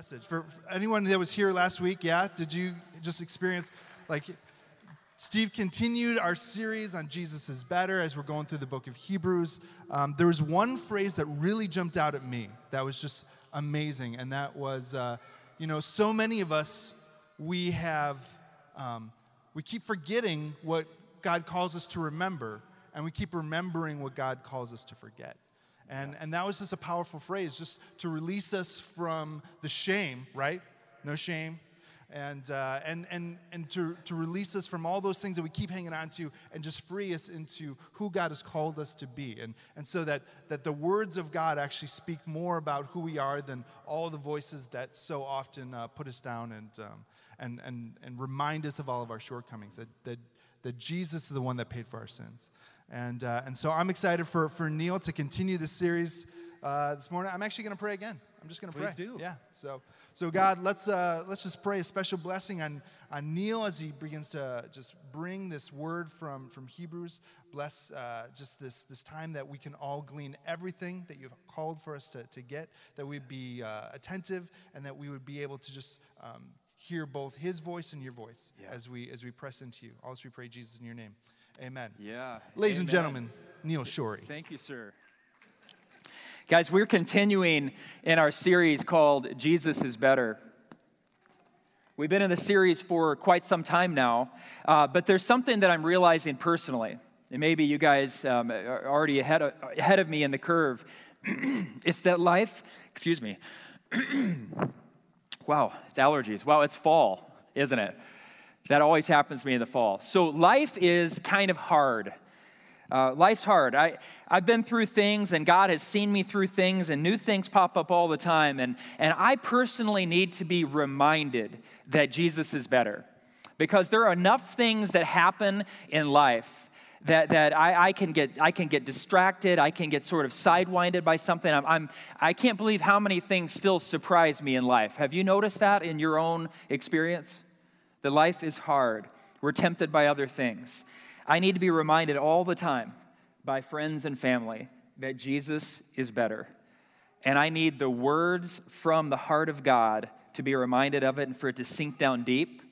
message. For, anyone that was here last week, yeah, did you just experience like Steve continued our series on Jesus is better as we're going through the book of Hebrews. Um, there was one phrase that really jumped out at me that was just amazing, and that was, uh, you know, so many of us we have um, we keep forgetting what God calls us to remember, and we keep remembering what God calls us to forget. And, and that was just a powerful phrase, just to release us from the shame, right? No shame. And, uh, and, and, and to, to release us from all those things that we keep hanging on to and just free us into who God has called us to be. And, and so that, that the words of God actually speak more about who we are than all the voices that so often uh, put us down and, um, and, and, and remind us of all of our shortcomings. That, that, that Jesus is the one that paid for our sins. And, uh, and so I'm excited for, for Neil to continue this series uh, this morning. I'm actually going to pray again. I'm just going to pray. do. Yeah. So, so God, let's, uh, let's just pray a special blessing on, on Neil as he begins to just bring this word from, from Hebrews. Bless uh, just this, this time that we can all glean everything that you've called for us to, to get, that we'd be uh, attentive, and that we would be able to just um, hear both his voice and your voice Yeah. as, we, as we press into you. All this we pray, Jesus, in your name. Amen. Yeah. Ladies and gentlemen, Neil Shorey. Thank you, sir. Guys, we're continuing in our series called Jesus is Better. We've been in the series for quite some time now, uh, but there's something that I'm realizing personally, and maybe you guys um, are already ahead of, ahead of me in the curve. it's that life, excuse me. wow, it's allergies. Wow, it's fall, isn't it? That always happens to me in the fall. So life is kind of hard. Uh, life's hard. I, I've been through things, and God has seen me through things, and new things pop up all the time. And, and I personally need to be reminded that Jesus is better. Because there are enough things that happen in life that, that I, I, can get, I can get distracted. I can get sort of sidewinded by something. I'm, I'm, I can't believe how many things still surprise me in life. Have you noticed that in your own experience? That life is hard. We're tempted by other things. I need to be reminded all the time by friends and family that Jesus is better. And I need the words from the heart of God to be reminded of it and for it to sink down deep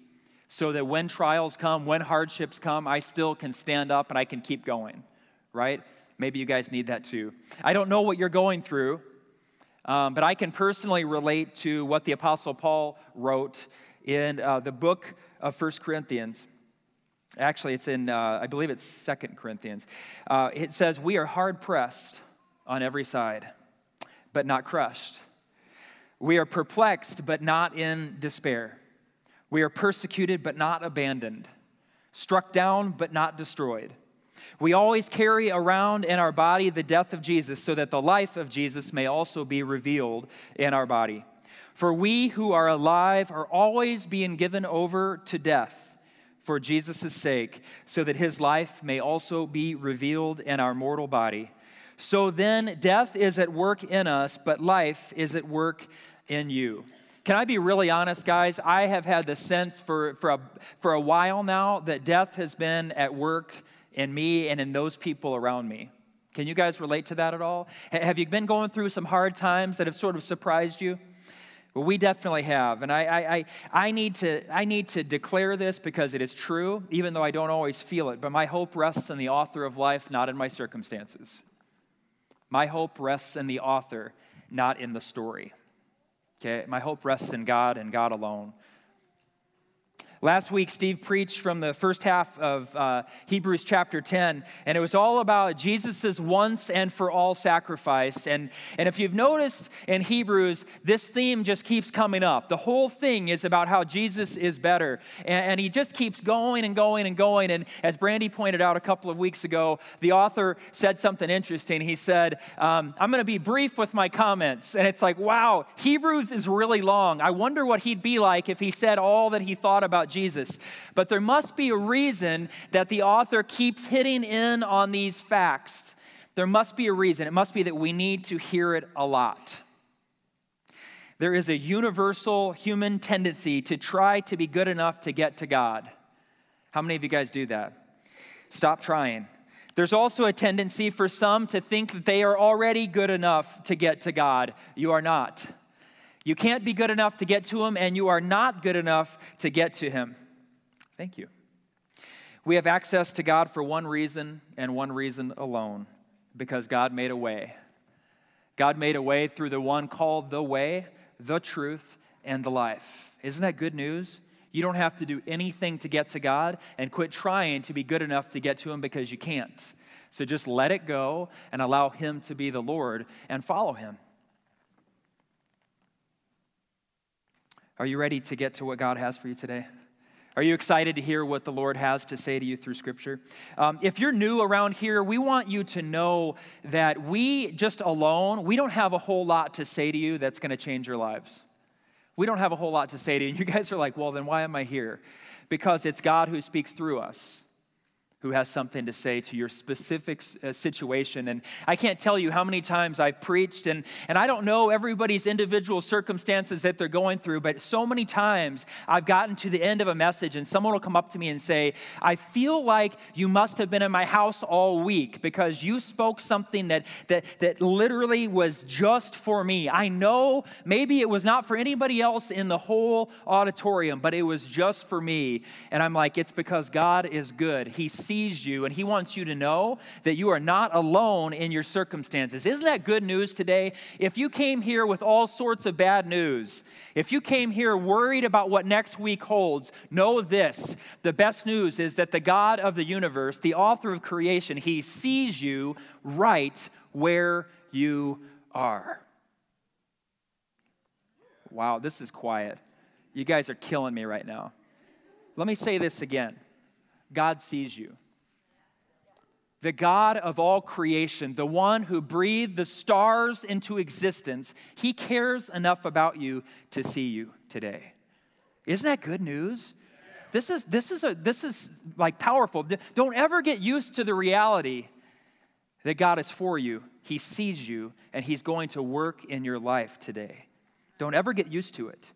so that when trials come, when hardships come, I still can stand up and I can keep going, right? Maybe you guys need that too. I don't know what you're going through, um, but I can personally relate to what the Apostle Paul wrote in uh, the book of First Corinthians. Actually, it's in, uh, I believe it's Second Corinthians. Uh, it says, We are hard pressed on every side, but not crushed. We are perplexed, but not in despair. We are persecuted, but not abandoned. Struck down, but not destroyed. We always carry around in our body the death of Jesus, so that the life of Jesus may also be revealed in our body. For we who are alive are always being given over to death for Jesus' sake, so that his life may also be revealed in our mortal body. So then, death is at work in us, but life is at work in you. Can I be really honest, guys? I have had the sense for, for, a, for a while now that death has been at work in me and in those people around me. Can you guys relate to that at all? Have you been going through some hard times that have sort of surprised you? Well, we definitely have. And I, I, I, I, need to, I need to declare this because it is true, even though I don't always feel it. But my hope rests in the author of life, not in my circumstances. My hope rests in the author, not in the story. Okay? My hope rests in God and God alone. Last week, Steve preached from the first half of uh, Hebrews chapter 10, and it was all about Jesus' once and for all sacrifice. And, and if you've noticed in Hebrews, this theme just keeps coming up. The whole thing is about how Jesus is better. And, and he just keeps going and going and going. And as Brandy pointed out a couple of weeks ago, the author said something interesting. He said, um, I'm going to be brief with my comments. And it's like, wow, Hebrews is really long. I wonder what he'd be like if he said all that he thought about Jesus. But there must be a reason that the author keeps hitting in on these facts. There must be a reason. It must be that we need to hear it a lot. There is a universal human tendency to try to be good enough to get to God. How many of you guys do that? Stop trying. There's also a tendency for some to think that they are already good enough to get to God. You are not. You can't be good enough to get to Him, and you are not good enough to get to Him. Thank you. We have access to God for one reason and one reason alone because God made a way. God made a way through the one called the way, the truth, and the life. Isn't that good news? You don't have to do anything to get to God and quit trying to be good enough to get to Him because you can't. So just let it go and allow Him to be the Lord and follow Him. Are you ready to get to what God has for you today? Are you excited to hear what the Lord has to say to you through Scripture? Um, if you're new around here, we want you to know that we just alone, we don't have a whole lot to say to you that's going to change your lives. We don't have a whole lot to say to you. You guys are like, well, then why am I here? Because it's God who speaks through us who has something to say to your specific uh, situation. And I can't tell you how many times I've preached, and, and I don't know everybody's individual circumstances that they're going through, but so many times I've gotten to the end of a message, and someone will come up to me and say, I feel like you must have been in my house all week because you spoke something that, that, that literally was just for me. I know maybe it was not for anybody else in the whole auditorium, but it was just for me. And I'm like, it's because God is good. He's sees you and he wants you to know that you are not alone in your circumstances. Isn't that good news today? If you came here with all sorts of bad news, if you came here worried about what next week holds, know this. The best news is that the God of the universe, the author of creation, he sees you right where you are. Wow, this is quiet. You guys are killing me right now. Let me say this again. God sees you. The God of all creation, the one who breathed the stars into existence, he cares enough about you to see you today. Isn't that good news? This is, this is, a, this is like powerful. Don't ever get used to the reality that God is for you. He sees you and He's going to work in your life today. Don't ever get used to it.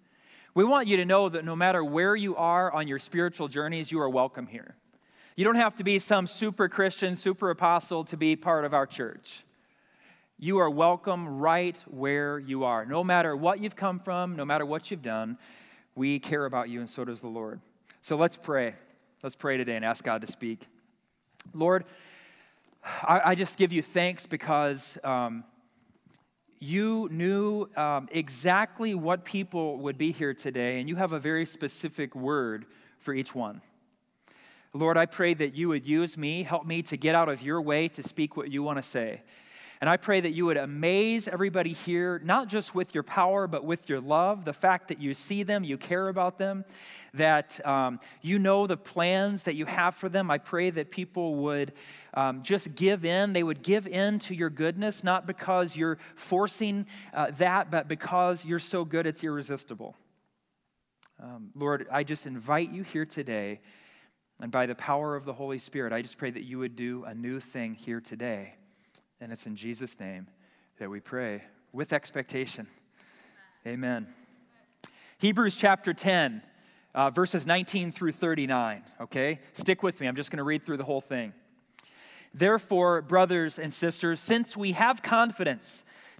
We want you to know that no matter where you are on your spiritual journeys, you are welcome here. You don't have to be some super Christian, super apostle to be part of our church. You are welcome right where you are. No matter what you've come from, no matter what you've done, we care about you, and so does the Lord. So let's pray. Let's pray today and ask God to speak. Lord, I, I just give you thanks because um, you knew um, exactly what people would be here today, and you have a very specific word for each one. Lord, I pray that you would use me, help me to get out of your way to speak what you want to say. And I pray that you would amaze everybody here, not just with your power, but with your love, the fact that you see them, you care about them, that um, you know the plans that you have for them. I pray that people would um, just give in. They would give in to your goodness, not because you're forcing uh, that, but because you're so good it's irresistible. Um, Lord, I just invite you here today and by the power of the Holy Spirit, I just pray that you would do a new thing here today. And it's in Jesus' name that we pray with expectation. Amen. Hebrews chapter 10, uh, verses 19 through 39. Okay? Stick with me. I'm just going to read through the whole thing. Therefore, brothers and sisters, since we have confidence,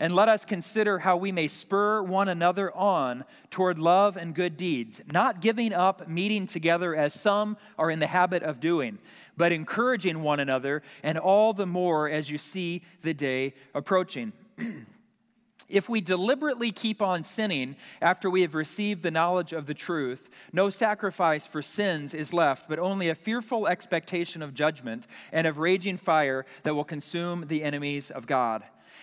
And let us consider how we may spur one another on toward love and good deeds, not giving up meeting together as some are in the habit of doing, but encouraging one another, and all the more as you see the day approaching. If we deliberately keep on sinning after we have received the knowledge of the truth, no sacrifice for sins is left, but only a fearful expectation of judgment and of raging fire that will consume the enemies of God.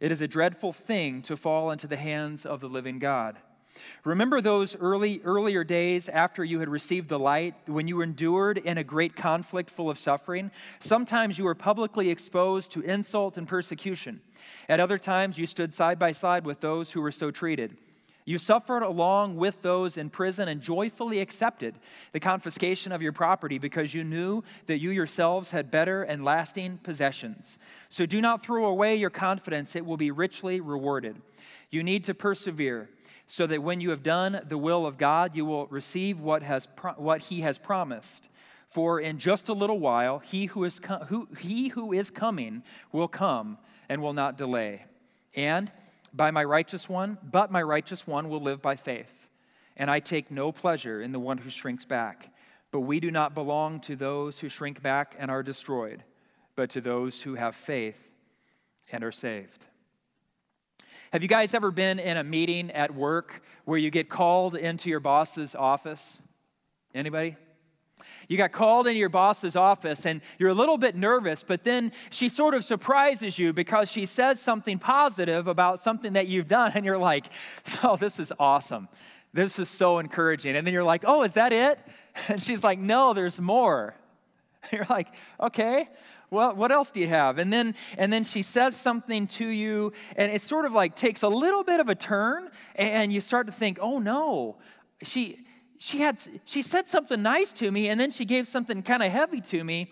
It is a dreadful thing to fall into the hands of the living God. Remember those early, earlier days after you had received the light, when you endured in a great conflict full of suffering? Sometimes you were publicly exposed to insult and persecution. At other times, you stood side by side with those who were so treated. You suffered along with those in prison and joyfully accepted the confiscation of your property because you knew that you yourselves had better and lasting possessions. So do not throw away your confidence, it will be richly rewarded. You need to persevere so that when you have done the will of God, you will receive what, has pro- what He has promised. For in just a little while, he who, is com- who, he who is coming will come and will not delay. And by my righteous one, but my righteous one will live by faith. And I take no pleasure in the one who shrinks back. But we do not belong to those who shrink back and are destroyed, but to those who have faith and are saved. Have you guys ever been in a meeting at work where you get called into your boss's office? Anybody? You got called into your boss's office and you're a little bit nervous, but then she sort of surprises you because she says something positive about something that you've done, and you're like, oh, this is awesome. This is so encouraging. And then you're like, oh, is that it? And she's like, no, there's more. You're like, okay, well, what else do you have? And then, and then she says something to you, and it sort of like takes a little bit of a turn, and you start to think, oh no, she, she, had, she said something nice to me, and then she gave something kind of heavy to me.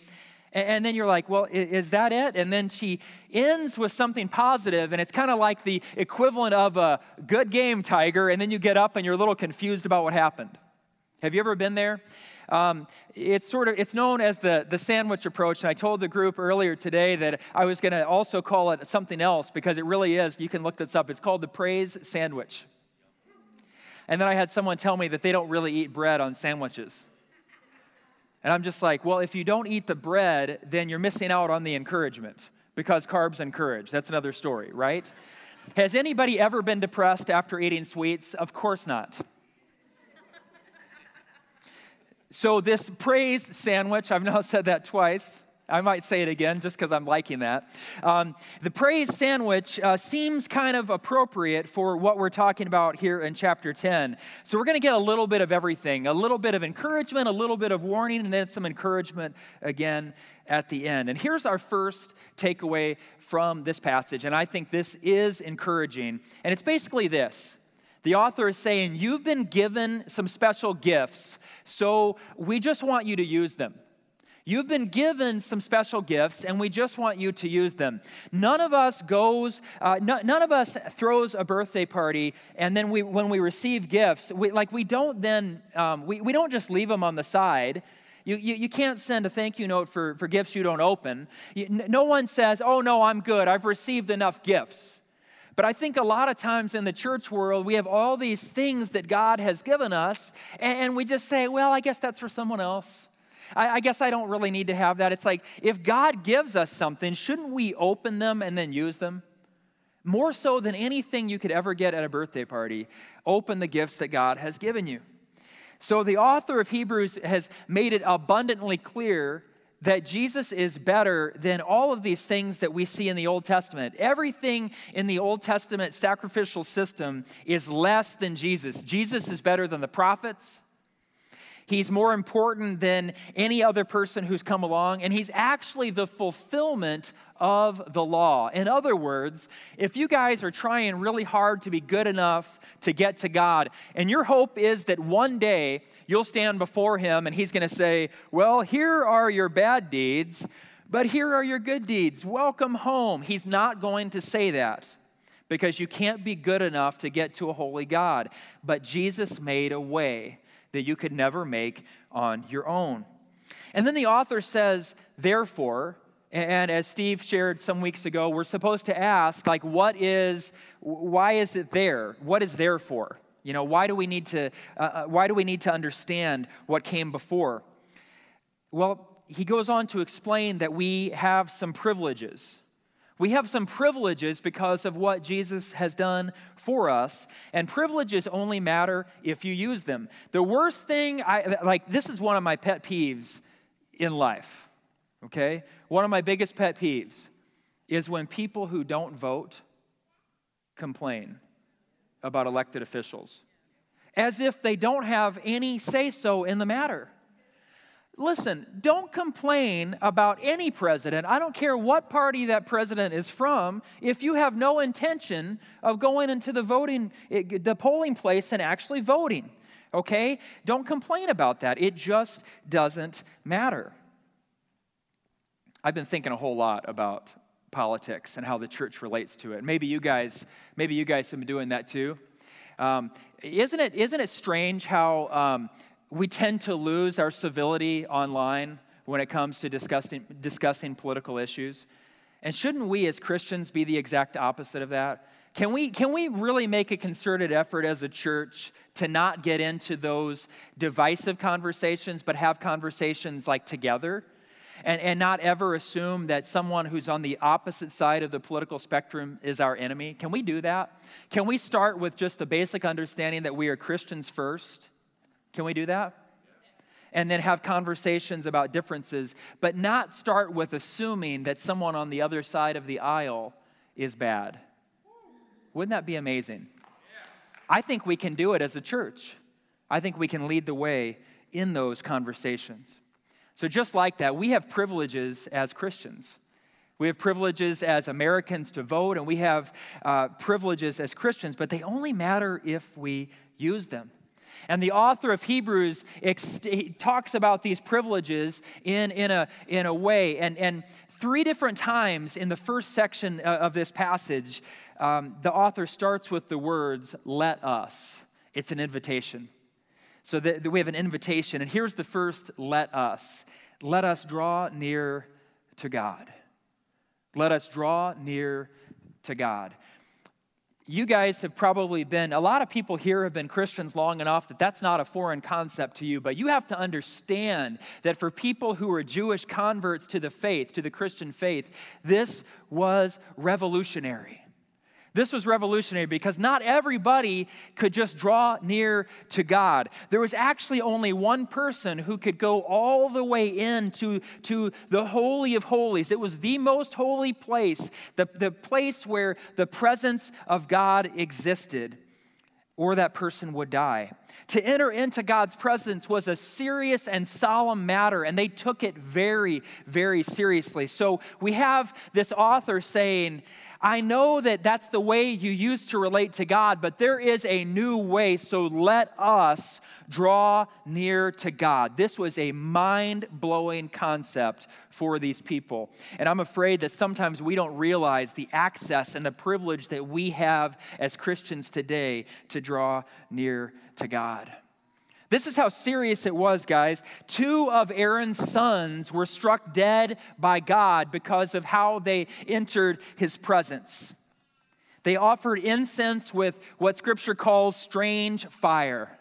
And then you're like, well, is that it? And then she ends with something positive, and it's kind of like the equivalent of a good game, Tiger. And then you get up and you're a little confused about what happened. Have you ever been there? Um, it's sort of it's known as the, the sandwich approach and i told the group earlier today that i was going to also call it something else because it really is you can look this up it's called the praise sandwich and then i had someone tell me that they don't really eat bread on sandwiches. And i'm just like well if you don't eat the bread then you're missing out on the encouragement because carbs encourage that's another story right? Has anybody ever been depressed after eating sweets? Of course not. So, this praise sandwich, I've now said that twice. I might say it again just because I'm liking that. Um, the praise sandwich uh, seems kind of appropriate for what we're talking about here in chapter 10. So, we're going to get a little bit of everything a little bit of encouragement, a little bit of warning, and then some encouragement again at the end. And here's our first takeaway from this passage, and I think this is encouraging. And it's basically this the author is saying, You've been given some special gifts, so we just want you to use them. You've been given some special gifts, and we just want you to use them. None of us goes, uh, none of us throws a birthday party, and then we, when we receive gifts, we, like we don't then, um, we, we don't just leave them on the side. You, you, you, can't send a thank you note for, for gifts you don't open. You, no one says, Oh, no, I'm good. I've received enough gifts. But I think a lot of times in the church world, we have all these things that God has given us, and we just say, well, I guess that's for someone else. I, I, guess I don't really need to have that. It's like, if God gives us something, shouldn't we open them and then use them? More so than anything you could ever get at a birthday party, open the gifts that God has given you. So the author of Hebrews has made it abundantly clear that Jesus is better than all of these things that we see in the Old Testament. Everything in the Old Testament sacrificial system is less than Jesus. Jesus is better than the prophets. He's more important than any other person who's come along, and he's actually the fulfillment of the law. In other words, if you guys are trying really hard to be good enough to get to God, and your hope is that one day you'll stand before him and he's going to say, Well, here are your bad deeds, but here are your good deeds. Welcome home. He's not going to say that because you can't be good enough to get to a holy God. But Jesus made a way that you could never make on your own. And then the author says, therefore, and as Steve shared some weeks ago, we're supposed to ask, like, what is, why is it there? What is there for? You know, why do we need to, uh, uh, why do we need to understand what came before? Well, he goes on to explain that we have some privileges. We have some privileges because of what Jesus has done for us, and privileges only matter if you use them. The worst thing, I like, this is one of my pet peeves in life, okay? One of my biggest pet peeves is when people who don't vote complain about elected officials as if they don't have any say so in the matter. Listen, don't complain about any president. I don't care what party that president is from. If you have no intention of going into the voting, the polling place and actually voting, okay? Don't complain about that. It just doesn't matter. I've been thinking a whole lot about politics and how the church relates to it. Maybe you guys, maybe you guys have been doing that too. Um, isn't it isn't it strange how um, we tend to lose our civility online when it comes to discussing, discussing political issues. And shouldn't we as Christians be the exact opposite of that? Can we, can we really make a concerted effort as a church to not get into those divisive conversations, but have conversations like together? And, and not ever assume that someone who's on the opposite side of the political spectrum is our enemy? Can we do that? Can we start with just the basic understanding that we are Christians first? Can we do that? And then have conversations about differences, but not start with assuming that someone on the other side of the aisle is bad. Wouldn't that be amazing? I think we can do it as a church. I think we can lead the way in those conversations. So, just like that, we have privileges as Christians. We have privileges as Americans to vote, and we have uh, privileges as Christians, but they only matter if we use them. And the author of Hebrews ex- talks about these privileges in, in, a, in a way. And, and three different times in the first section uh, of this passage, um, the author starts with the words, let us. It's an invitation. So that we have an invitation. And here's the first let us. Let us draw near to God. Let us draw near to God you guys have probably been, a lot of people here have been Christians long enough that that's not a foreign concept to you, but you have to understand that for people who are Jewish converts to the faith, to the Christian faith, this was revolutionary. This was revolutionary because not everybody could just draw near to God. There was actually only one person who could go all the way into to the Holy of Holies. It was the most holy place, the, the place where the presence of God existed, or that person would die. To enter into God's presence was a serious and solemn matter, and they took it very, very seriously. So we have this author saying, I know that that's the way you used to relate to God, but there is a new way, so let us draw near to God. This was a mind blowing concept for these people. And I'm afraid that sometimes we don't realize the access and the privilege that we have as Christians today to draw near to God. This is how serious it was, guys. Two of Aaron's sons were struck dead by God because of how they entered his presence. They offered incense with what scripture calls strange fire.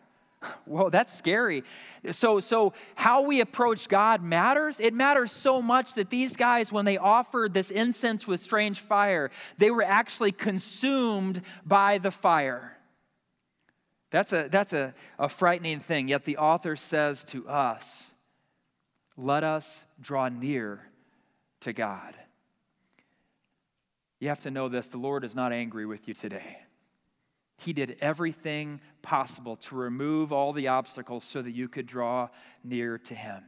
Whoa, that's scary. So, so how we approach God matters. It matters so much that these guys, when they offered this incense with strange fire, they were actually consumed by the fire. That's a, that's a, a frightening thing. Yet the author says to us, let us draw near to God. You have to know this the Lord is not angry with you today. He did everything possible to remove all the obstacles so that you could draw near to Him.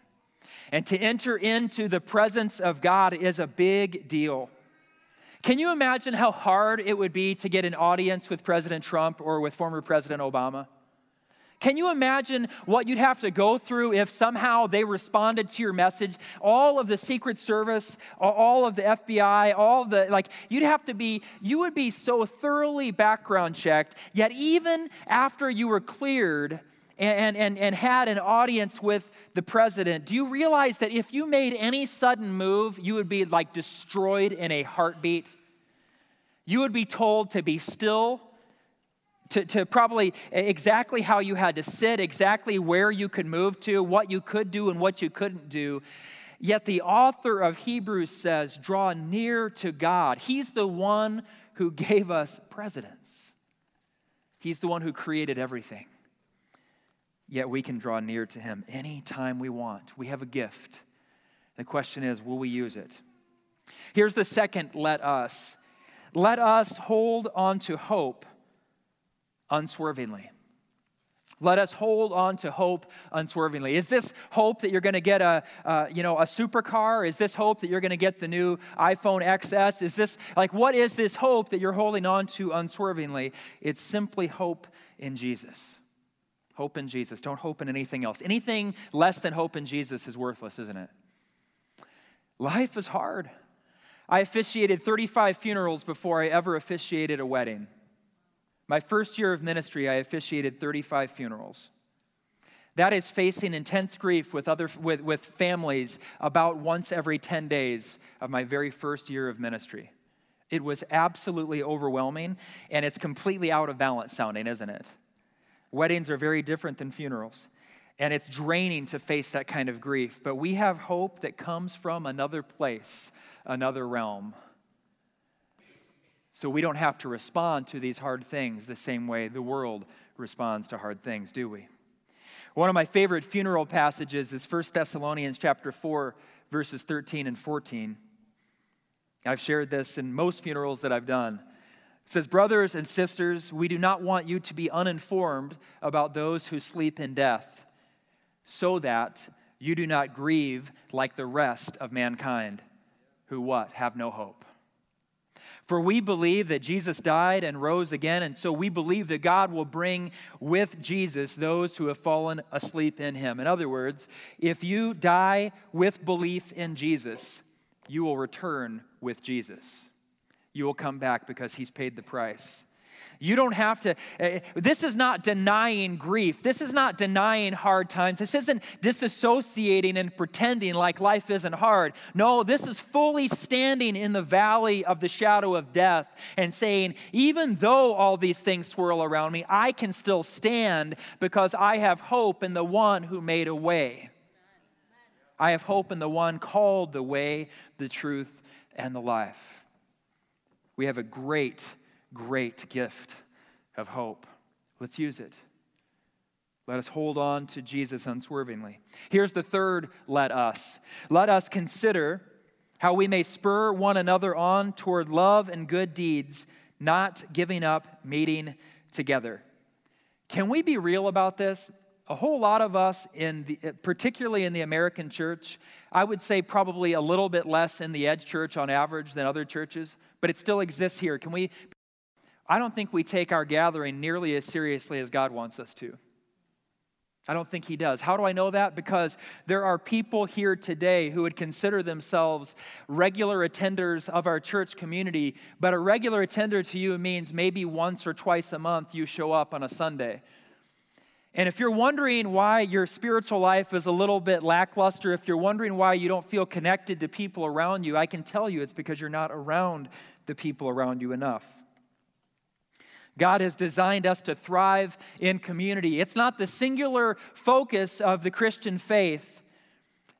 And to enter into the presence of God is a big deal. Can you imagine how hard it would be to get an audience with President Trump or with former President Obama? Can you imagine what you'd have to go through if somehow they responded to your message? All of the Secret Service, all of the FBI, all the, like, you'd have to be, you would be so thoroughly background checked. Yet, even after you were cleared and, and, and had an audience with the president, do you realize that if you made any sudden move, you would be like destroyed in a heartbeat? You would be told to be still to, to probably exactly how you had to sit, exactly where you could move to, what you could do and what you couldn't do. Yet the author of Hebrews says, draw near to God. He's the one who gave us presidents, He's the one who created everything. Yet we can draw near to Him anytime we want. We have a gift. The question is, will we use it? Here's the second let us. Let us hold on to hope unswervingly. Let us hold on to hope unswervingly. Is this hope that you're going to get a, uh, you know, a supercar? Is this hope that you're going to get the new iPhone XS? Is this like what is this hope that you're holding on to unswervingly? It's simply hope in Jesus. Hope in Jesus. Don't hope in anything else. Anything less than hope in Jesus is worthless, isn't it? Life is hard. I officiated 35 funerals before I ever officiated a wedding. My first year of ministry, I officiated 35 funerals. That is facing intense grief with, other, with, with families about once every 10 days of my very first year of ministry. It was absolutely overwhelming, and it's completely out of balance sounding, isn't it? Weddings are very different than funerals, and it's draining to face that kind of grief. But we have hope that comes from another place, another realm. So we don't have to respond to these hard things the same way the world responds to hard things, do we? One of my favorite funeral passages is 1 Thessalonians chapter 4 verses 13 and 14. I've shared this in most funerals that I've done. It says, Brothers and sisters, we do not want you to be uninformed about those who sleep in death, so that you do not grieve like the rest of mankind, who what? Have no hope. For we believe that Jesus died and rose again, and so we believe that God will bring with Jesus those who have fallen asleep in him. In other words, if you die with belief in Jesus, you will return with Jesus. You will come back because he's paid the price. You don't have to, uh, this is not denying grief. This is not denying hard times. This isn't disassociating and pretending like life isn't hard. No, this is fully standing in the valley of the shadow of death and saying, even though all these things swirl around me, I can still stand because I have hope in the one who made a way. I have hope in the one called the way, the truth, and the life. We have a great great gift of hope. Let's use it. Let us hold on to Jesus unswervingly. Here's the third let us. Let us consider how we may spur one another on toward love and good deeds, not giving up meeting together. Can we be real about this? A whole lot of us, in the, eh, particularly in the American church, I would say probably a little bit less in the Edge Church on average than other churches, but it still exists here. Can we I don't think we take our gathering nearly as seriously as God wants us to. I don't think he does. How do I know that? Because there are people here today who would consider themselves regular attenders of our church community, but a regular attender to you means maybe once or twice a month you show up on a Sunday. And if you're wondering why your spiritual life is a little bit lackluster, if you're wondering why you don't feel connected to people around you, I can tell you it's because you're not around the people around you enough. God has designed us to thrive in community. It's not the singular focus of the Christian faith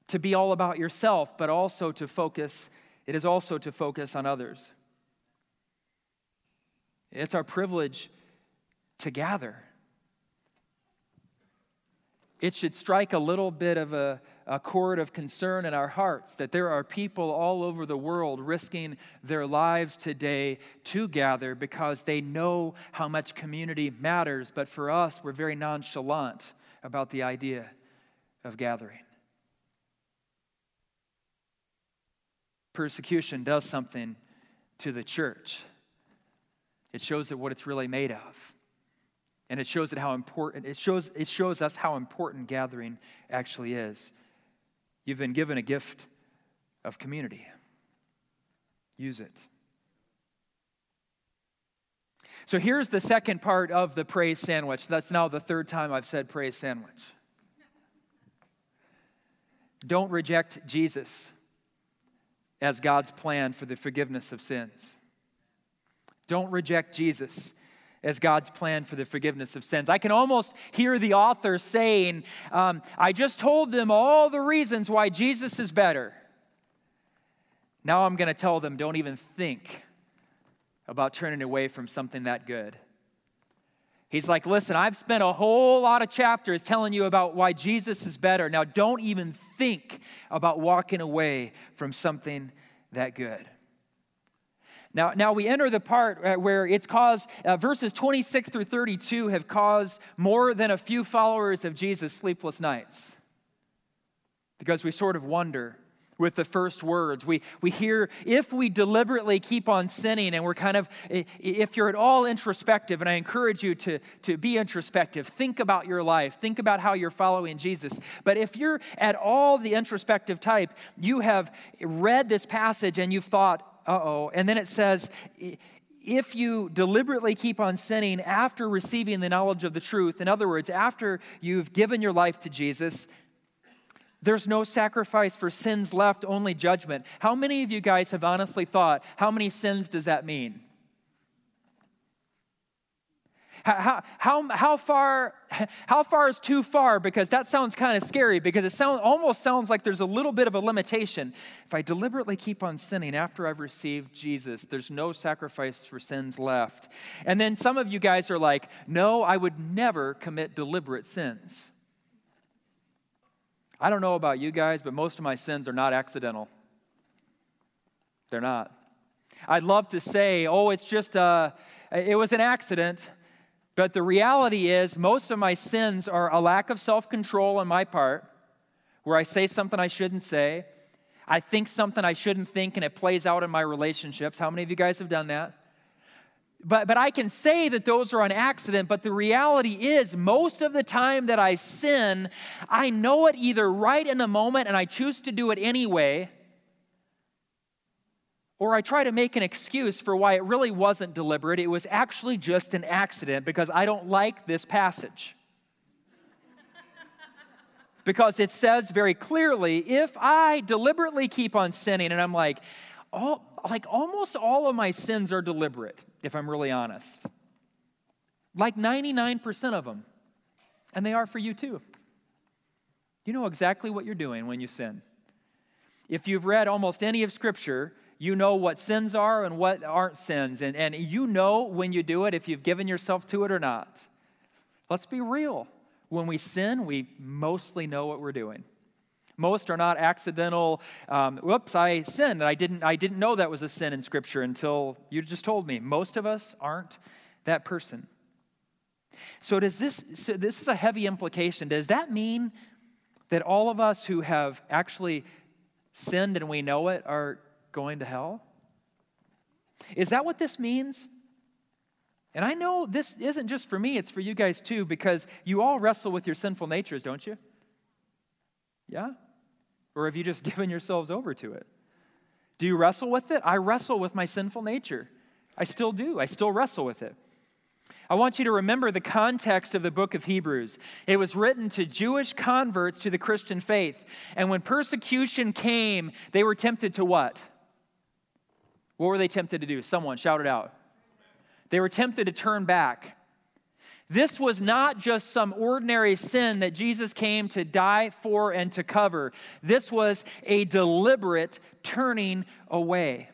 to be all about yourself, but also to focus, it is also to focus on others. It's our privilege to gather. It should strike a little bit of a, a chord of concern in our hearts that there are people all over the world risking their lives today to gather because they know how much community matters. But for us, we're very nonchalant about the idea of gathering. Persecution does something to the church. It shows it what it's really made of. And it shows it how important it shows it shows us how important gathering actually is. You've been given a gift of community. Use it. So here's the second part of the praise sandwich. That's now the third time I've said praise sandwich. Don't reject Jesus as God's plan for the forgiveness of sins. Don't reject Jesus as God's plan for the forgiveness of sins. I can almost hear the author saying, um, I just told them all the reasons why Jesus is better. Now I'm going to tell them, don't even think about turning away from something that good. He's like, listen, I've spent a whole lot of chapters telling you about why Jesus is better. Now don't even think about walking away from something that good. Now, now we enter the part uh, where it's caused, uh, verses 26 through 32 have caused more than a few followers of Jesus sleepless nights. Because we sort of wonder with the first words. We, we hear, if we deliberately keep on sinning, and we're kind of, if you're at all introspective, and I encourage you to, to be introspective, think about your life, think about how you're following Jesus. But if you're at all the introspective type, you have read this passage and you've thought, uh oh. And then it says, if you deliberately keep on sinning after receiving the knowledge of the truth, in other words, after you've given your life to Jesus, there's no sacrifice for sins left, only judgment. How many of you guys have honestly thought, how many sins does that mean? How, how, how, far, how far is too far? Because that sounds kind of scary because it sound, almost sounds like there's a little bit of a limitation. If I deliberately keep on sinning after I've received Jesus, there's no sacrifice for sins left. And then some of you guys are like, no, I would never commit deliberate sins. I don't know about you guys, but most of my sins are not accidental. They're not. I'd love to say, oh, it's just a, it was an accident. But the reality is, most of my sins are a lack of self control on my part, where I say something I shouldn't say. I think something I shouldn't think, and it plays out in my relationships. How many of you guys have done that? But, but I can say that those are an accident, but the reality is, most of the time that I sin, I know it either right in the moment and I choose to do it anyway, or I try to make an excuse for why it really wasn't deliberate. It was actually just an accident because I don't like this passage. because it says very clearly if I deliberately keep on sinning, and I'm like, like almost all of my sins are deliberate, if I'm really honest. Like 99% of them. And they are for you too. You know exactly what you're doing when you sin. If you've read almost any of Scripture, you know what sins are and what aren't sins. And, and you know when you do it if you've given yourself to it or not. Let's be real. When we sin, we mostly know what we're doing. Most are not accidental, um, whoops, I sinned. I didn't, I didn't know that was a sin in Scripture until you just told me. Most of us aren't that person. So, does this, so this is a heavy implication. Does that mean that all of us who have actually sinned and we know it are going to hell? Is that what this means? And I know this isn't just for me, it's for you guys too, because you all wrestle with your sinful natures, don't you? Yeah? Or have you just given yourselves over to it? Do you wrestle with it? I wrestle with my sinful nature. I still do. I still wrestle with it. I want you to remember the context of the book of Hebrews. It was written to Jewish converts to the Christian faith. And when persecution came, they were tempted to what? What were they tempted to do? Someone shout it out. They were tempted to turn back. This was not just some ordinary sin that Jesus came to die for and to cover. This was a deliberate turning away.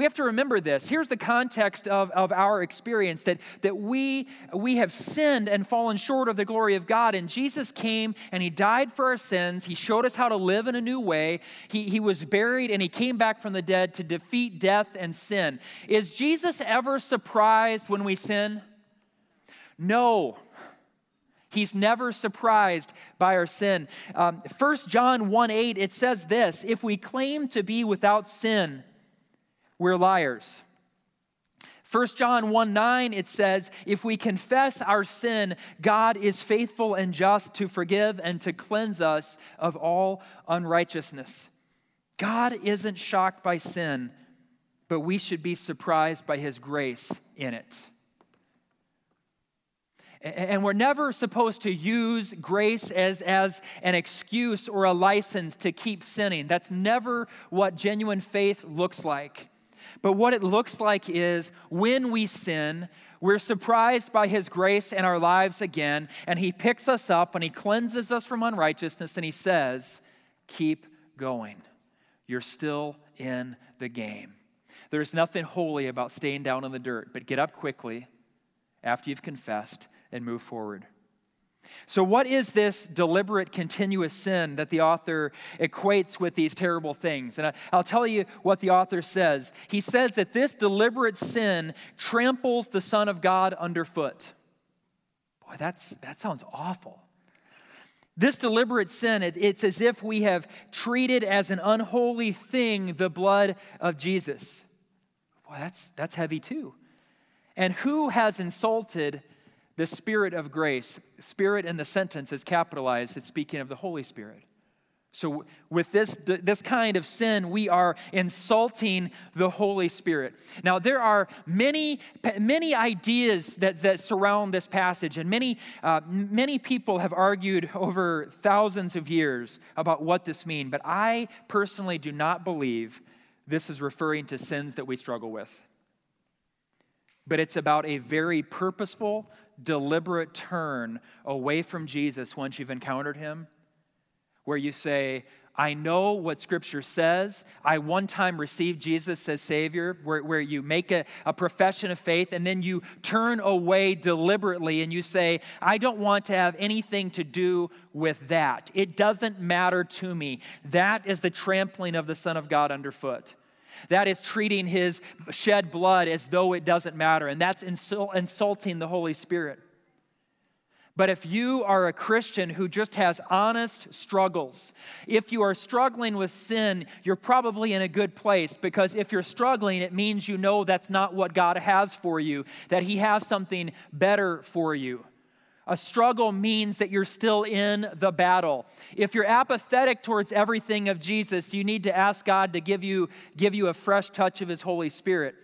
We have to remember this. Here's the context of, of our experience that, that we, we have sinned and fallen short of the glory of God. And Jesus came and He died for our sins. He showed us how to live in a new way. He, he was buried and He came back from the dead to defeat death and sin. Is Jesus ever surprised when we sin? No. He's never surprised by our sin. Um, 1 John 1 8, it says this If we claim to be without sin, we're liars. 1 John 1 9, it says, If we confess our sin, God is faithful and just to forgive and to cleanse us of all unrighteousness. God isn't shocked by sin, but we should be surprised by his grace in it. And we're never supposed to use grace as, as an excuse or a license to keep sinning. That's never what genuine faith looks like. But what it looks like is when we sin, we're surprised by his grace in our lives again, and he picks us up and he cleanses us from unrighteousness, and he says, Keep going. You're still in the game. There's nothing holy about staying down in the dirt, but get up quickly after you've confessed and move forward. So, what is this deliberate, continuous sin that the author equates with these terrible things? And I'll tell you what the author says. He says that this deliberate sin tramples the Son of God underfoot. Boy, that's, that sounds awful. This deliberate sin, it, it's as if we have treated as an unholy thing the blood of Jesus. Boy, that's, that's heavy too. And who has insulted the Spirit of grace, Spirit in the sentence is capitalized, it's speaking of the Holy Spirit. So, with this, this kind of sin, we are insulting the Holy Spirit. Now, there are many, many ideas that, that surround this passage, and many, uh, many people have argued over thousands of years about what this means. But I personally do not believe this is referring to sins that we struggle with. But it's about a very purposeful, deliberate turn away from Jesus once you've encountered him, where you say, I know what Scripture says. I one time received Jesus as Savior, where, where you make a, a profession of faith and then you turn away deliberately and you say, I don't want to have anything to do with that. It doesn't matter to me. That is the trampling of the Son of God underfoot. That is treating his shed blood as though it doesn't matter, and that's insulting the Holy Spirit. But if you are a Christian who just has honest struggles, if you are struggling with sin, you're probably in a good place because if you're struggling, it means you know that's not what God has for you, that He has something better for you. A struggle means that you're still in the battle. If you're apathetic towards everything of Jesus, you need to ask God to give you, give you a fresh touch of His Holy Spirit.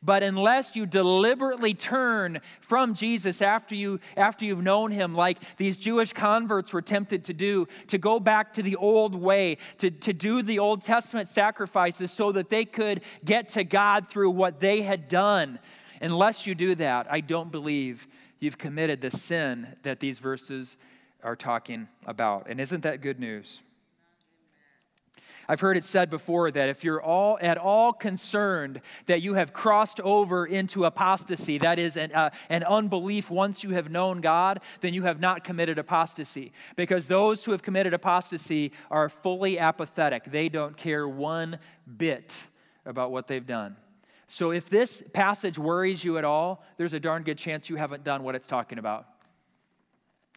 But unless you deliberately turn from Jesus after, you, after you've known him, like these Jewish converts were tempted to do, to go back to the old way, to, to do the Old Testament sacrifices so that they could get to God through what they had done, unless you do that, I don't believe you've committed the sin that these verses are talking about. And isn't that good news? I've heard it said before that if you're all at all concerned that you have crossed over into apostasy, that is an, uh, an unbelief once you have known God, then you have not committed apostasy. Because those who have committed apostasy are fully apathetic. They don't care one bit about what they've done. So if this passage worries you at all, there's a darn good chance you haven't done what it's talking about.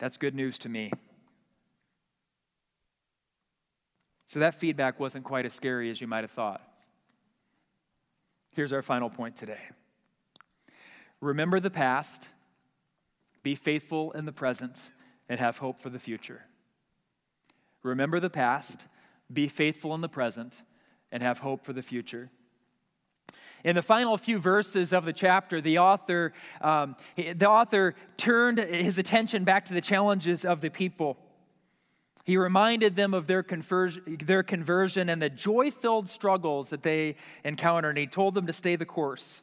That's good news to me. So that feedback wasn't quite as scary as you might have thought. Here's our final point today remember the past, be faithful in the present, and have hope for the future. Remember the past, be faithful in the present, and have hope for the future. In the final few verses of the chapter, the author, um, the author turned his attention back to the challenges of the people. He reminded them of their, conversion, their conversion and the joy filled struggles that they encountered, and he told them to stay the course.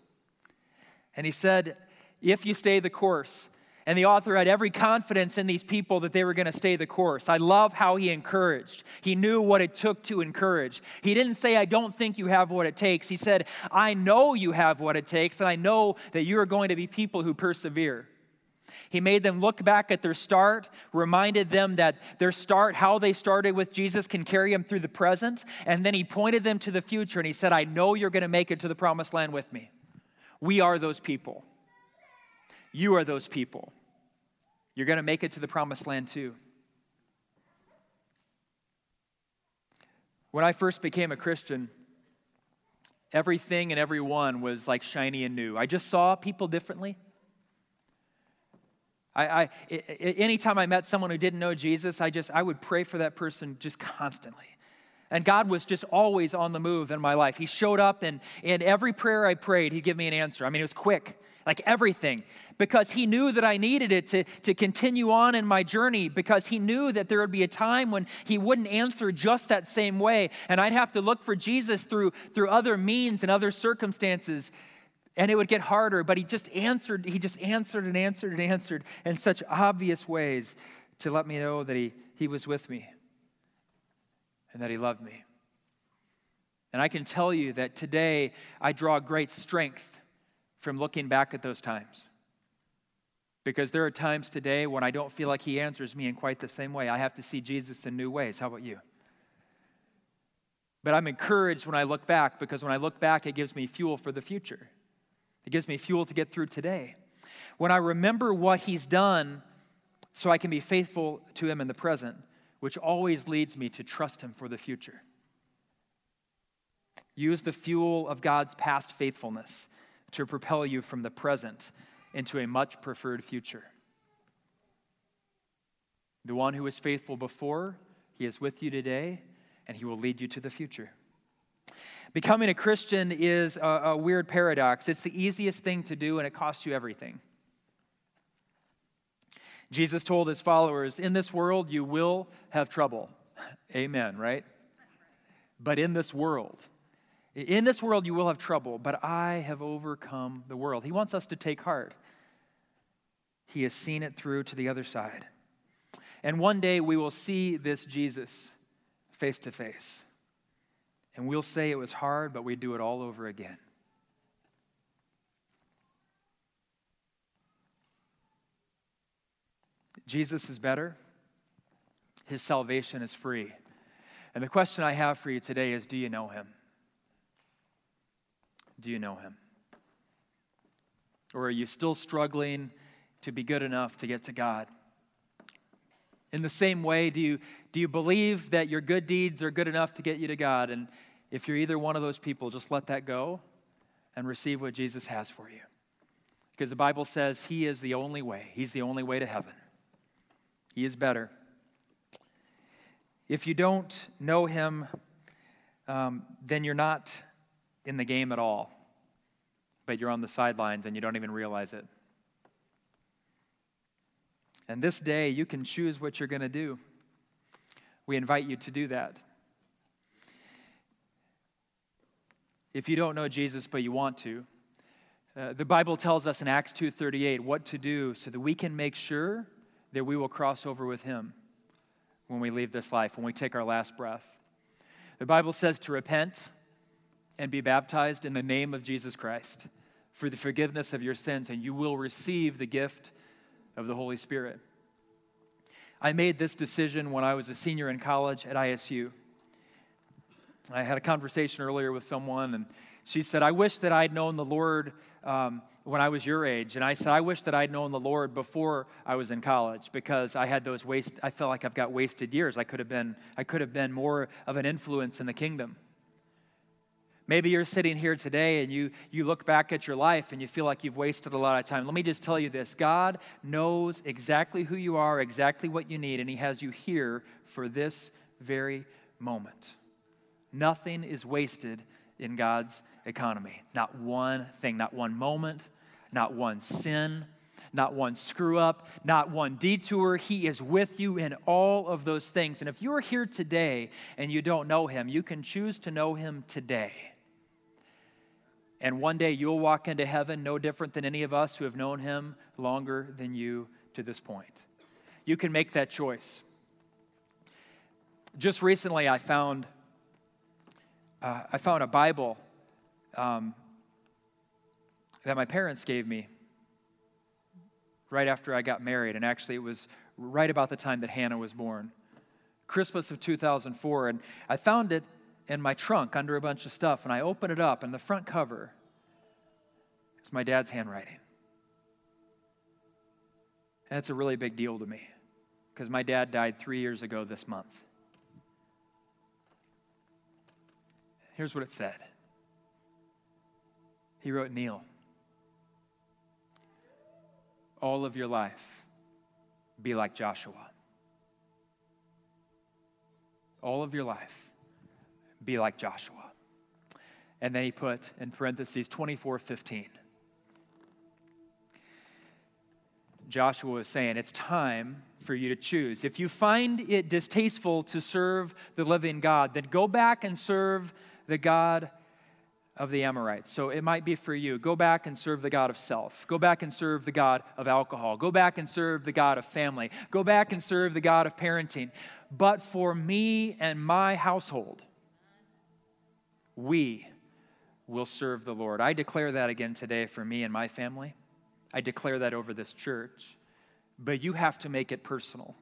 And he said, If you stay the course, and the author had every confidence in these people that they were going to stay the course. I love how he encouraged. He knew what it took to encourage. He didn't say, I don't think you have what it takes. He said, I know you have what it takes, and I know that you are going to be people who persevere. He made them look back at their start, reminded them that their start, how they started with Jesus, can carry them through the present. And then he pointed them to the future and he said, I know you're going to make it to the promised land with me. We are those people. You are those people. You're going to make it to the promised land too. When I first became a Christian, everything and everyone was like shiny and new. I just saw people differently. I, I, anytime I met someone who didn't know Jesus, I just I would pray for that person just constantly. And God was just always on the move in my life. He showed up, and in every prayer I prayed, He'd give me an answer. I mean, it was quick. Like everything, because He knew that I needed it to, to continue on in my journey, because He knew that there would be a time when He wouldn't answer just that same way, and I'd have to look for Jesus through, through other means and other circumstances. And it would get harder, but he just answered, he just answered and answered and answered in such obvious ways to let me know that he, he was with me and that he loved me. And I can tell you that today I draw great strength from looking back at those times. Because there are times today when I don't feel like he answers me in quite the same way. I have to see Jesus in new ways. How about you? But I'm encouraged when I look back because when I look back, it gives me fuel for the future. It gives me fuel to get through today. When I remember what he's done, so I can be faithful to him in the present, which always leads me to trust him for the future. Use the fuel of God's past faithfulness to propel you from the present into a much preferred future. The one who was faithful before, he is with you today, and he will lead you to the future. Becoming a Christian is a, a, weird paradox. It's the easiest thing to do, and it costs you everything. Jesus told his followers, In this world you will have trouble. Amen, right? But in this world, in this world you will have trouble, but I have overcome the world. He wants us to take heart. He has seen it through to the other side. And one day we will see this Jesus face to face. And we'll say it was hard, but we do it all over again. Jesus is better. His salvation is free. And the question I have for you today is do you know him? Do you know him? Or are you still struggling to be good enough to get to God? In the same way, do you, do you believe that your good deeds are good enough to get you to God? And if you're either one of those people, just let that go and receive what Jesus has for you. Because the Bible says He is the only way, He's the only way to heaven. He is better. If you don't know Him, um, then you're not in the game at all, but you're on the sidelines and you don't even realize it. And this day, you can choose what you're going to do. We invite you to do that. If you don't know Jesus but you want to, uh, the Bible tells us in Acts 2:38 what to do so that we can make sure that we will cross over with him when we leave this life, when we take our last breath. The Bible says to repent and be baptized in the name of Jesus Christ for the forgiveness of your sins, and you will receive the gift of the Holy Spirit. I made this decision when I was a senior in college at ISU. I had a conversation earlier with someone, and she said, I wish that I'd known the Lord um, when I was your age. And I said, I wish that I'd known the Lord before I was in college because I had those waste, I felt like I've got wasted years. I could have been, I could have been more of an influence in the kingdom. Maybe you're sitting here today and you, you look back at your life and you feel like you've wasted a lot of time. Let me just tell you this God knows exactly who you are, exactly what you need, and He has you here for this very moment. Nothing is wasted in God's economy. Not one thing, not one moment, not one sin, not one screw up, not one detour. He is with you in all of those things. And if you're here today and you don't know Him, you can choose to know Him today. And one day you'll walk into heaven no different than any of us who have known Him longer than you to this point. You can make that choice. Just recently, I found, uh, I found a Bible um, that my parents gave me right after I got married. And actually, it was right about the time that Hannah was born. Christmas of 2004. And I found it in my trunk under a bunch of stuff, and I open it up, and the front cover is my dad's handwriting. And it's a really big deal to me because my dad died three years ago this month. Here's what it said He wrote, Neil, all of your life, be like Joshua. All of your life, be like Joshua. And then he put in parentheses 24 15. Joshua was saying, it's time for you to choose. If you find it distasteful to serve the living God, then go back and serve the God of the Amorites. So it might be for you. Go back and serve the God of self. Go back and serve the God of alcohol. Go back and serve the God of family. Go back and serve the God of parenting. But for me and my household, we will serve the Lord. I declare that again today for me and my family. I declare that over this church. But you have to make it personal.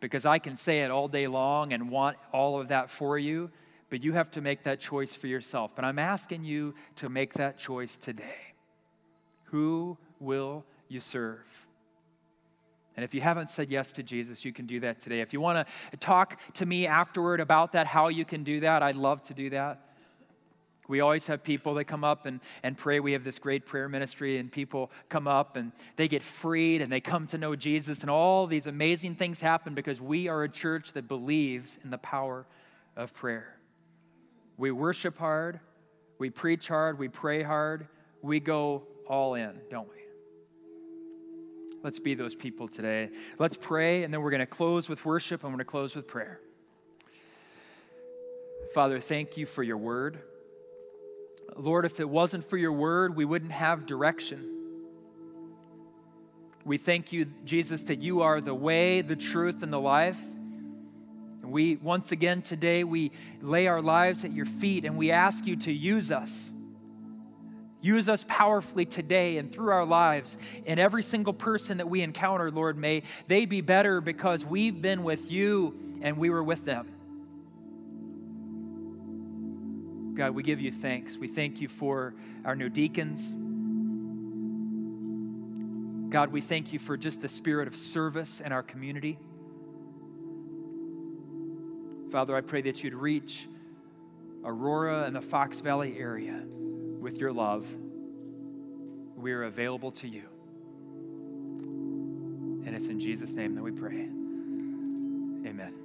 Because I can say it all day long and want all of that for you, but you have to make that choice for yourself. But I'm asking you to make that choice today. Who will you serve? And if you haven't said yes to Jesus, you can do that today. If you want to talk to me afterward about that, how you can do that, I'd love to do that. We always have people that come up and, and pray. We have this great prayer ministry, and people come up and they get freed and they come to know Jesus, and all these amazing things happen because we are a church that believes in the power of prayer. We worship hard, we preach hard, we pray hard, we go all in, don't we? Let's be those people today. Let's pray, and then we're going to close with worship, and we're going to close with prayer. Father, thank you for your word. Lord, if it wasn't for your word, we wouldn't have direction. We thank you, Jesus, that you are the way, the truth, and the life. And we, once again today, we lay our lives at your feet and we ask you to use us. Use us powerfully today and through our lives. And every single person that we encounter, Lord, may they be better because we've been with you and we were with them. God, we give you thanks. We thank you for our new deacons. God, we thank you for just the spirit of service in our community. Father, I pray that you'd reach Aurora and the Fox Valley area with your love. We are available to you. And it's in Jesus' name that we pray. Amen.